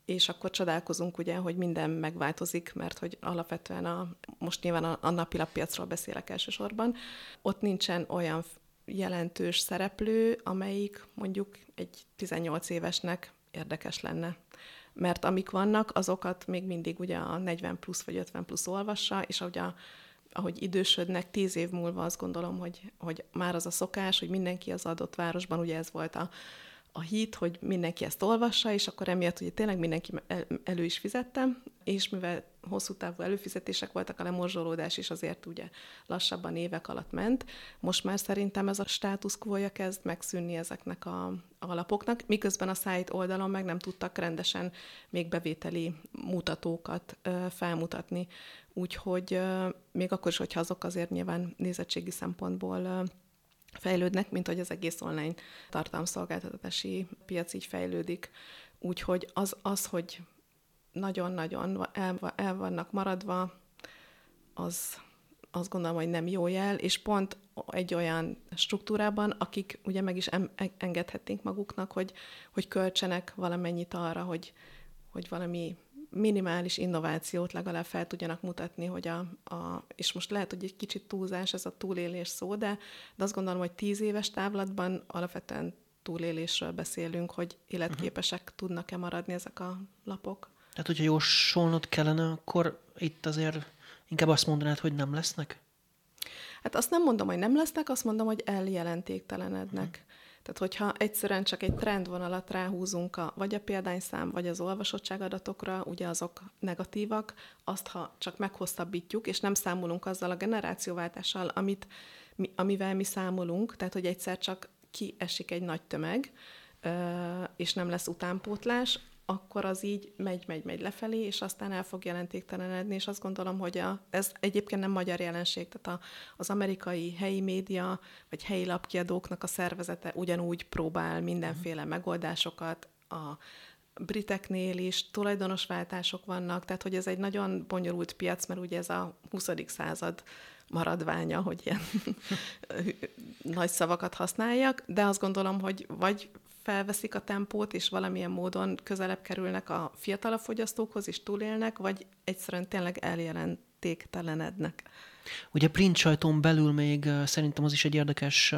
és akkor csodálkozunk ugye, hogy minden megváltozik, mert hogy alapvetően a, most nyilván a, a napilappiacról beszélek elsősorban, ott nincsen olyan jelentős szereplő, amelyik mondjuk egy 18 évesnek érdekes lenne. Mert amik vannak, azokat még mindig ugye a 40 plusz vagy 50 plusz olvassa, és ahogy, a, ahogy idősödnek, 10 év múlva azt gondolom, hogy, hogy már az a szokás, hogy mindenki az adott városban, ugye ez volt a a hit, hogy mindenki ezt olvassa, és akkor emiatt ugye tényleg mindenki elő is fizette, és mivel hosszú távú előfizetések voltak, a lemorzsolódás is azért ugye lassabban évek alatt ment. Most már szerintem ez a státusz quo kezd megszűnni ezeknek a alapoknak, miközben a szájt oldalon meg nem tudtak rendesen még bevételi mutatókat felmutatni. Úgyhogy még akkor is, hogyha azok azért nyilván nézettségi szempontból fejlődnek, mint hogy az egész online tartalomszolgáltatási piac így fejlődik. Úgyhogy az, az hogy nagyon-nagyon el, el vannak maradva, az azt gondolom, hogy nem jó jel, és pont egy olyan struktúrában, akik ugye meg is engedhetnénk maguknak, hogy, hogy költsenek valamennyit arra, hogy, hogy valami minimális innovációt legalább fel tudjanak mutatni, hogy a, a, és most lehet, hogy egy kicsit túlzás ez a túlélés szó, de, de azt gondolom, hogy tíz éves távlatban alapvetően túlélésről beszélünk, hogy életképesek uh-huh. tudnak-e maradni ezek a lapok. Tehát, hogyha jósolnod kellene, akkor itt azért inkább azt mondanád, hogy nem lesznek? Hát azt nem mondom, hogy nem lesznek, azt mondom, hogy eljelentéktelenednek. Uh-huh. Tehát, hogyha egyszerűen csak egy trendvonalat ráhúzunk, a, vagy a példányszám, vagy az olvasottság adatokra, ugye azok negatívak, azt, ha csak meghosszabbítjuk, és nem számolunk azzal a generációváltással, amit, mi, amivel mi számolunk, tehát, hogy egyszer csak kiesik egy nagy tömeg, és nem lesz utánpótlás, akkor az így megy, megy, megy lefelé, és aztán el fog jelentéktelenedni, és azt gondolom, hogy a, ez egyébként nem magyar jelenség, tehát a, az amerikai helyi média, vagy helyi lapkiadóknak a szervezete ugyanúgy próbál mindenféle megoldásokat, a briteknél is tulajdonosváltások vannak, tehát hogy ez egy nagyon bonyolult piac, mert ugye ez a 20. század maradványa, hogy ilyen nagy szavakat használjak, de azt gondolom, hogy vagy felveszik a tempót, és valamilyen módon közelebb kerülnek a fiatalabb fogyasztókhoz, és túlélnek, vagy egyszerűen tényleg eljelentéktelenednek. Ugye print sajtón belül még szerintem az is egy érdekes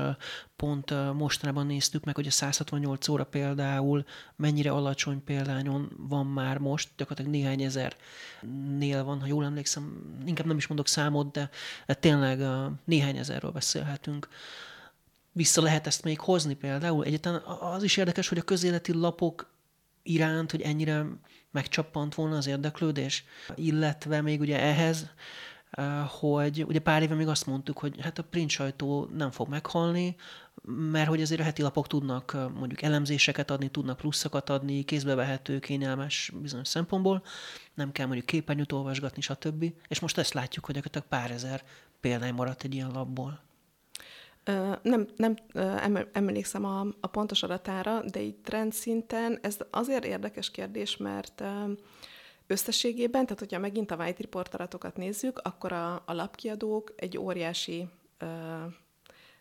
pont mostanában néztük meg, hogy a 168 óra például mennyire alacsony példányon van már most, gyakorlatilag néhány ezernél van, ha jól emlékszem, inkább nem is mondok számot, de tényleg néhány ezerről beszélhetünk vissza lehet ezt még hozni például. Egyetlen az is érdekes, hogy a közéleti lapok iránt, hogy ennyire megcsappant volna az érdeklődés, illetve még ugye ehhez, eh, hogy ugye pár éve még azt mondtuk, hogy hát a print sajtó nem fog meghalni, mert hogy azért a heti lapok tudnak eh, mondjuk elemzéseket adni, tudnak pluszokat adni, kézbe vehető, kényelmes bizonyos szempontból, nem kell mondjuk képernyőt olvasgatni, stb. És most ezt látjuk, hogy gyakorlatilag pár ezer példány maradt egy ilyen lapból. Nem, nem emlékszem a, a pontos adatára, de így trendszinten ez azért érdekes kérdés, mert összességében, tehát hogyha megint a White Report adatokat nézzük, akkor a, a lapkiadók egy óriási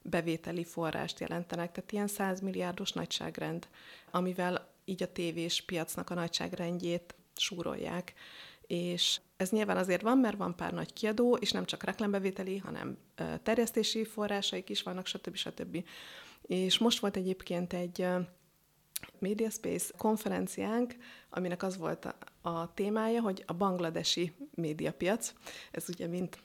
bevételi forrást jelentenek, tehát ilyen 100 milliárdos nagyságrend, amivel így a tévés piacnak a nagyságrendjét súrolják. És ez nyilván azért van, mert van pár nagy kiadó, és nem csak reklámbevételi, hanem terjesztési forrásaik is vannak, stb. stb. És most volt egyébként egy Mediaspace konferenciánk, aminek az volt a, a témája, hogy a bangladesi médiapiac. Ez ugye mint,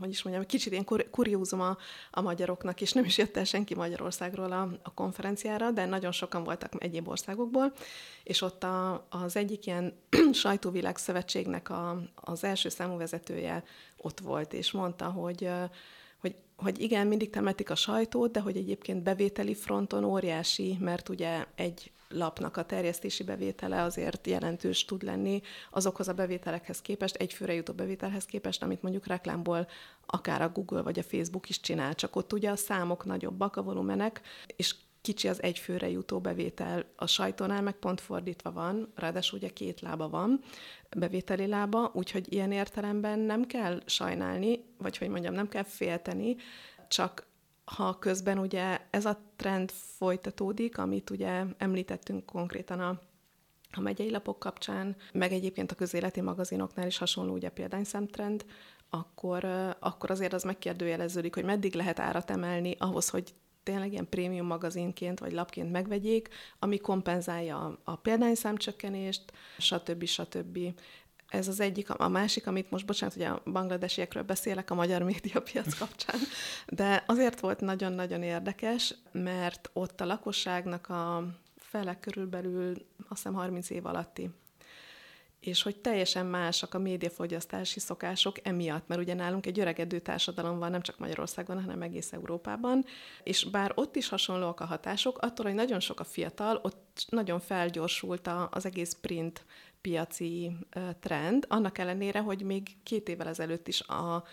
hogy is mondjam, kicsit ilyen kur, kuriózum a, a magyaroknak, és nem is jött el senki Magyarországról a, a konferenciára, de nagyon sokan voltak egyéb országokból, és ott a, az egyik ilyen sajtóvilág szövetségnek a, az első számú vezetője ott volt, és mondta, hogy hogy, igen, mindig temetik a sajtót, de hogy egyébként bevételi fronton óriási, mert ugye egy lapnak a terjesztési bevétele azért jelentős tud lenni azokhoz a bevételekhez képest, egy főre jutó bevételhez képest, amit mondjuk reklámból akár a Google vagy a Facebook is csinál, csak ott ugye a számok nagyobbak, a volumenek, és kicsi az egy főre jutó bevétel. A sajtónál meg pont fordítva van, ráadásul ugye két lába van, bevételi lába, úgyhogy ilyen értelemben nem kell sajnálni, vagy hogy mondjam, nem kell félteni, csak ha közben ugye ez a trend folytatódik, amit ugye említettünk konkrétan a a megyei lapok kapcsán, meg egyébként a közéleti magazinoknál is hasonló ugye példányszemtrend, akkor, akkor azért az megkérdőjeleződik, hogy meddig lehet árat emelni ahhoz, hogy tényleg ilyen prémium magazinként vagy lapként megvegyék, ami kompenzálja a, a példányszámcsökkenést, stb. stb. Ez az egyik. A másik, amit most, bocsánat, hogy a bangladesiekről beszélek a magyar médiapiac kapcsán, de azért volt nagyon-nagyon érdekes, mert ott a lakosságnak a fele körülbelül azt hiszem 30 év alatti és hogy teljesen másak a médiafogyasztási szokások emiatt, mert ugye nálunk egy öregedő társadalom van, nem csak Magyarországon, hanem egész Európában, és bár ott is hasonlóak a hatások, attól, hogy nagyon sok a fiatal, ott nagyon felgyorsult az egész print piaci trend, annak ellenére, hogy még két évvel ezelőtt is a,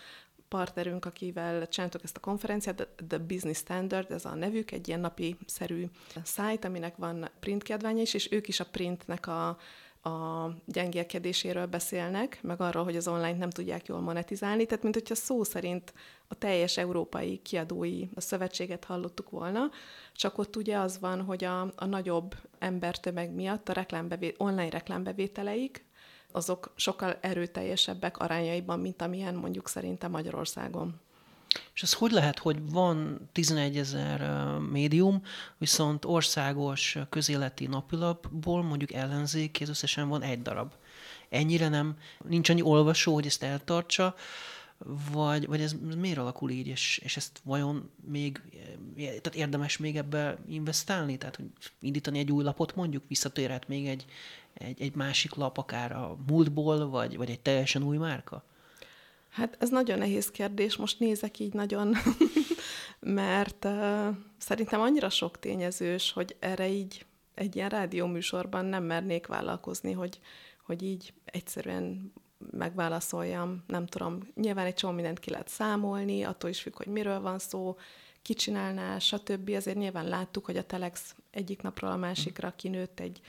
partnerünk, akivel csináltuk ezt a konferenciát, The Business Standard, ez a nevük, egy ilyen napi szerű szájt, aminek van print kiadványa is, és ők is a printnek a a gyengélkedéséről beszélnek, meg arról, hogy az online nem tudják jól monetizálni, tehát mint hogyha szó szerint a teljes európai kiadói a szövetséget hallottuk volna, csak ott ugye az van, hogy a, a nagyobb embertömeg miatt a reklámbevé, online reklámbevételeik, azok sokkal erőteljesebbek arányaiban, mint amilyen mondjuk szerintem Magyarországon. És az hogy lehet, hogy van 11 ezer médium, viszont országos közéleti napilapból mondjuk ellenzék, ez összesen van egy darab. Ennyire nem, nincs annyi olvasó, hogy ezt eltartsa, vagy, vagy ez miért alakul így, és, és ezt vajon még, tehát érdemes még ebbe investálni, tehát hogy indítani egy új lapot mondjuk, visszatérhet még egy, egy, egy másik lap, akár a múltból, vagy, vagy egy teljesen új márka? Hát ez nagyon nehéz kérdés, most nézek így nagyon, mert uh, szerintem annyira sok tényezős, hogy erre így egy ilyen rádióműsorban nem mernék vállalkozni, hogy, hogy így egyszerűen megválaszoljam, nem tudom, nyilván egy csomó mindent ki lehet számolni, attól is függ, hogy miről van szó, ki csinálná, stb. Azért nyilván láttuk, hogy a Telex egyik napról a másikra kinőtt egy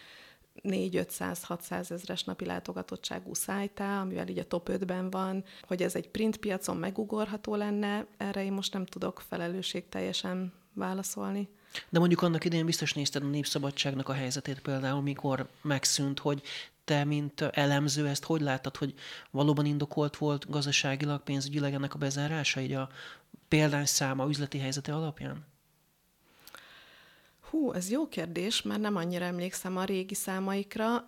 4-500-600 ezres napi látogatottságú szájtá, amivel így a top 5-ben van, hogy ez egy print piacon megugorható lenne, erre én most nem tudok felelősség teljesen válaszolni. De mondjuk annak idején biztos nézted a népszabadságnak a helyzetét például, mikor megszűnt, hogy te, mint elemző, ezt hogy láttad, hogy valóban indokolt volt gazdaságilag, pénzügyileg ennek a bezárása, így a száma üzleti helyzete alapján? Hú, ez jó kérdés, mert nem annyira emlékszem a régi számaikra.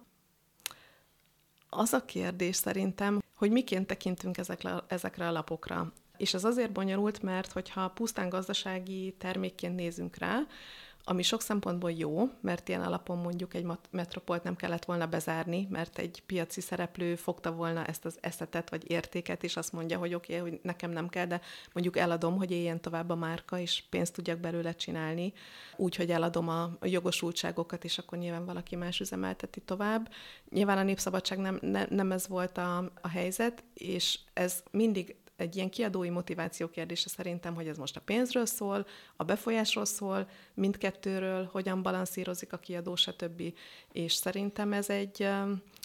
Az a kérdés szerintem, hogy miként tekintünk ezekre, ezekre a lapokra. És ez azért bonyolult, mert hogyha pusztán gazdasági termékként nézünk rá, ami sok szempontból jó, mert ilyen alapon mondjuk egy metropolt nem kellett volna bezárni, mert egy piaci szereplő fogta volna ezt az eszetet vagy értéket, és azt mondja, hogy oké, okay, hogy nekem nem kell, de mondjuk eladom, hogy éljen tovább a márka, és pénzt tudjak belőle csinálni, úgy, hogy eladom a jogosultságokat, és akkor nyilván valaki más üzemelteti tovább. Nyilván a népszabadság nem, ne, nem ez volt a, a helyzet, és ez mindig egy ilyen kiadói motiváció kérdése szerintem, hogy ez most a pénzről szól, a befolyásról szól, mindkettőről, hogyan balanszírozik a kiadó, stb. És szerintem ez egy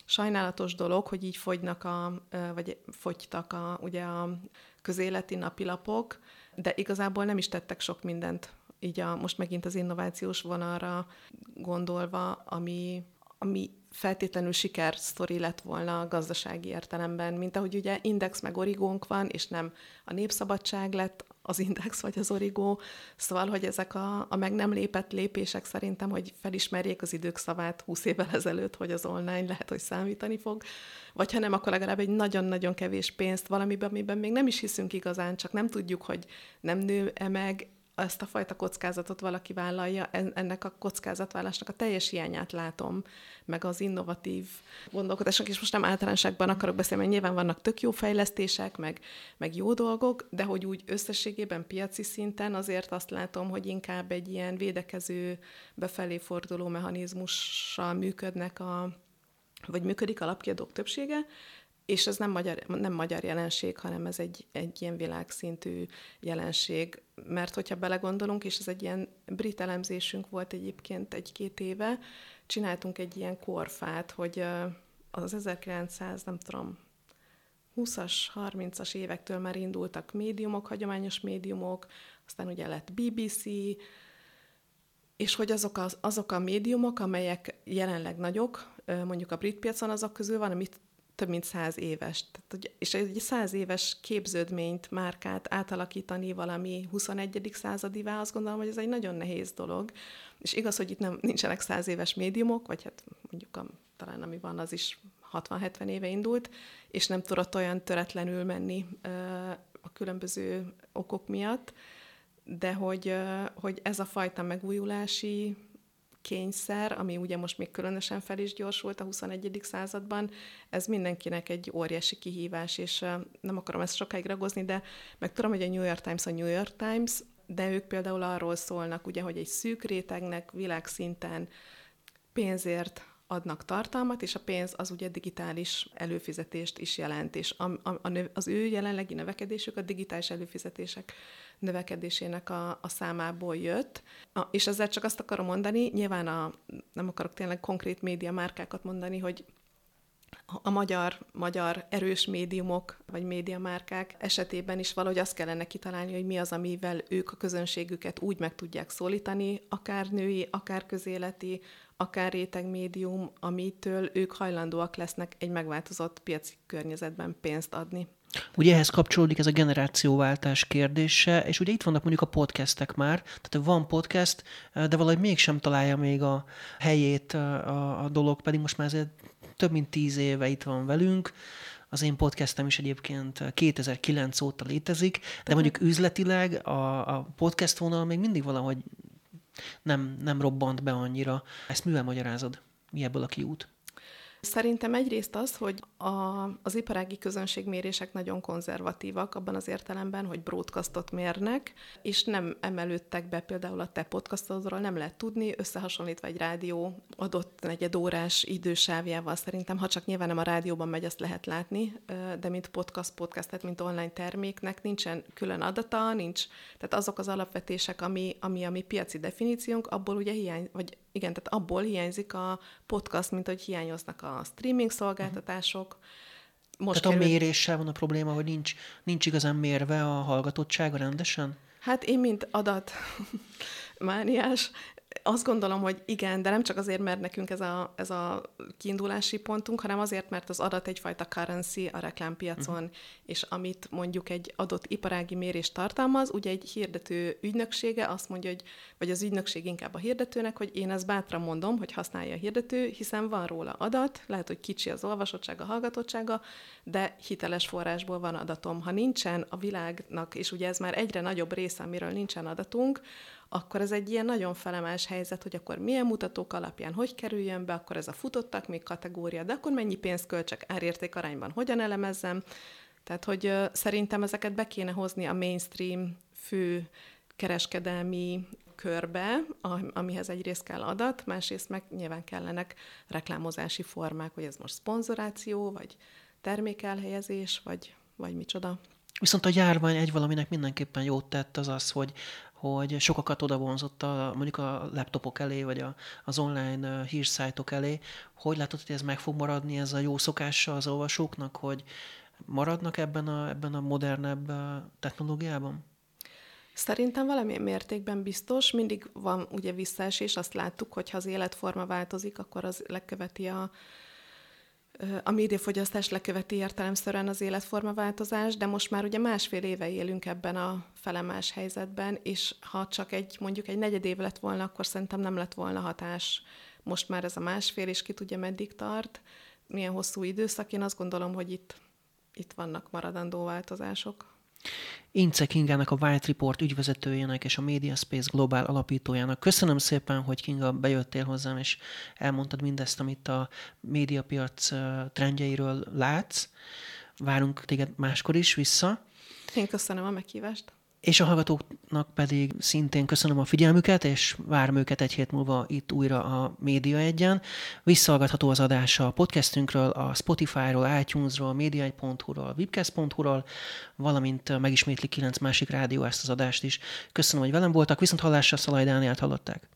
sajnálatos dolog, hogy így fogynak a, vagy fogytak a, ugye a közéleti napilapok, de igazából nem is tettek sok mindent így a, most megint az innovációs vonalra gondolva, ami, ami feltétlenül sikersztori lett volna a gazdasági értelemben, mint ahogy ugye Index meg Origónk van, és nem a Népszabadság lett az Index vagy az Origo, szóval, hogy ezek a, a meg nem lépett lépések szerintem, hogy felismerjék az idők szavát 20 évvel ezelőtt, hogy az online lehet, hogy számítani fog, vagy ha nem, akkor legalább egy nagyon-nagyon kevés pénzt valamiben, amiben még nem is hiszünk igazán, csak nem tudjuk, hogy nem nő-e meg, ezt a fajta kockázatot valaki vállalja, ennek a kockázatvállalásnak a teljes hiányát látom, meg az innovatív gondolkodásnak, és most nem általánosságban akarok beszélni, mert nyilván vannak tök jó fejlesztések, meg, meg jó dolgok, de hogy úgy összességében piaci szinten azért azt látom, hogy inkább egy ilyen védekező, befelé forduló mechanizmussal működnek a, vagy működik a lapkiadók többsége, és ez nem magyar, nem magyar jelenség, hanem ez egy, egy ilyen világszintű jelenség, mert hogyha belegondolunk, és ez egy ilyen brit elemzésünk volt egyébként egy-két éve, csináltunk egy ilyen korfát, hogy az 1900, nem tudom, 20-as, 30-as évektől már indultak médiumok, hagyományos médiumok, aztán ugye lett BBC, és hogy azok, az, azok a médiumok, amelyek jelenleg nagyok, mondjuk a brit piacon azok közül van, amit több mint száz éves. Tehát, és egy száz éves képződményt, márkát átalakítani valami 21. századivá, azt gondolom, hogy ez egy nagyon nehéz dolog. És igaz, hogy itt nem, nincsenek száz éves médiumok, vagy hát mondjuk a, talán ami van, az is 60-70 éve indult, és nem tudott olyan töretlenül menni a különböző okok miatt, de hogy, hogy ez a fajta megújulási kényszer, ami ugye most még különösen fel is gyorsult a 21. században, ez mindenkinek egy óriási kihívás, és nem akarom ezt sokáig ragozni, de meg tudom, hogy a New York Times a New York Times, de ők például arról szólnak, ugye, hogy egy szűk rétegnek világszinten pénzért adnak tartalmat, és a pénz az ugye digitális előfizetést is jelent, és a, a, a, az ő jelenlegi növekedésük a digitális előfizetések növekedésének a, a számából jött. A, és ezzel csak azt akarom mondani, nyilván a, nem akarok tényleg konkrét média márkákat mondani, hogy a magyar, magyar erős médiumok vagy médiamárkák esetében is valahogy azt kellene kitalálni, hogy mi az, amivel ők a közönségüket úgy meg tudják szólítani, akár női, akár közéleti, akár réteg médium, amitől ők hajlandóak lesznek egy megváltozott piaci környezetben pénzt adni. Ugye ehhez kapcsolódik ez a generációváltás kérdése, és ugye itt vannak mondjuk a podcastek már, tehát van podcast, de valahogy mégsem találja még a helyét a, a dolog, pedig most már ezért több mint tíz éve itt van velünk, az én podcastem is egyébként 2009 óta létezik, de mondjuk üzletileg a, a podcast vonal még mindig valahogy nem, nem robbant be annyira. Ezt mivel magyarázod? Mi ebből a kiút? Szerintem egyrészt az, hogy a, az iparági közönségmérések nagyon konzervatívak abban az értelemben, hogy broadcastot mérnek, és nem emelődtek be például a te podcastodról, nem lehet tudni, összehasonlítva egy rádió adott negyedórás idősávjával szerintem, ha csak nyilván nem a rádióban megy, azt lehet látni, de mint podcast, podcast, tehát mint online terméknek nincsen külön adata, nincs, tehát azok az alapvetések, ami, ami a mi piaci definíciónk, abból ugye hiány, vagy igen, tehát abból hiányzik a podcast, mint hogy hiányoznak a streaming szolgáltatások. Most tehát kerül... a méréssel van a probléma, hogy nincs, nincs igazán mérve a hallgatottsága rendesen? Hát én, mint adat mániás, azt gondolom, hogy igen, de nem csak azért, mert nekünk ez a, ez a kiindulási pontunk, hanem azért, mert az adat egyfajta currency a reklámpiacon, uh-huh. és amit mondjuk egy adott iparági mérés tartalmaz, ugye egy hirdető ügynöksége azt mondja, hogy, vagy az ügynökség inkább a hirdetőnek, hogy én ezt bátran mondom, hogy használja a hirdető, hiszen van róla adat, lehet, hogy kicsi az olvasottsága, hallgatottsága, de hiteles forrásból van adatom. Ha nincsen a világnak, és ugye ez már egyre nagyobb része, amiről nincsen adatunk, akkor ez egy ilyen nagyon felemás helyzet, hogy akkor milyen mutatók alapján hogy kerüljön be, akkor ez a futottak még kategória, de akkor mennyi pénzt költsek árérték arányban, hogyan elemezzem. Tehát, hogy szerintem ezeket be kéne hozni a mainstream fő kereskedelmi körbe, amihez egyrészt kell adat, másrészt meg nyilván kellenek reklámozási formák, hogy ez most szponzoráció, vagy termékelhelyezés, vagy, vagy micsoda. Viszont a járvány egy valaminek mindenképpen jót tett az az, hogy hogy sokakat oda vonzott a, mondjuk a laptopok elé, vagy a, az online hírszájtok elé. Hogy látod, hogy ez meg fog maradni, ez a jó szokása az olvasóknak, hogy maradnak ebben a, ebben a modernebb technológiában? Szerintem valamilyen mértékben biztos, mindig van ugye visszaesés, azt láttuk, hogy ha az életforma változik, akkor az leköveti a, a médiafogyasztás leköveti értelemszerűen az életformaváltozás, de most már ugye másfél éve élünk ebben a felemás helyzetben, és ha csak egy mondjuk egy negyed év lett volna, akkor szerintem nem lett volna hatás. Most már ez a másfél, és ki tudja meddig tart, milyen hosszú időszak. Én azt gondolom, hogy itt, itt vannak maradandó változások. Ince Kingának, a White Report ügyvezetőjének és a Media Space Global alapítójának. Köszönöm szépen, hogy Kinga bejöttél hozzám, és elmondtad mindezt, amit a médiapiac trendjeiről látsz. Várunk téged máskor is vissza. Én köszönöm a meghívást. És a hallgatóknak pedig szintén köszönöm a figyelmüket, és várom őket egy hét múlva itt újra a Média egyen. Visszahallgatható az adása a podcastünkről, a Spotify-ról, iTunes-ról, media1.hu-ról, webcast.hu-ról, valamint megismétli kilenc másik rádió ezt az adást is. Köszönöm, hogy velem voltak, viszont hallásra Szalaj Dánielt hallották.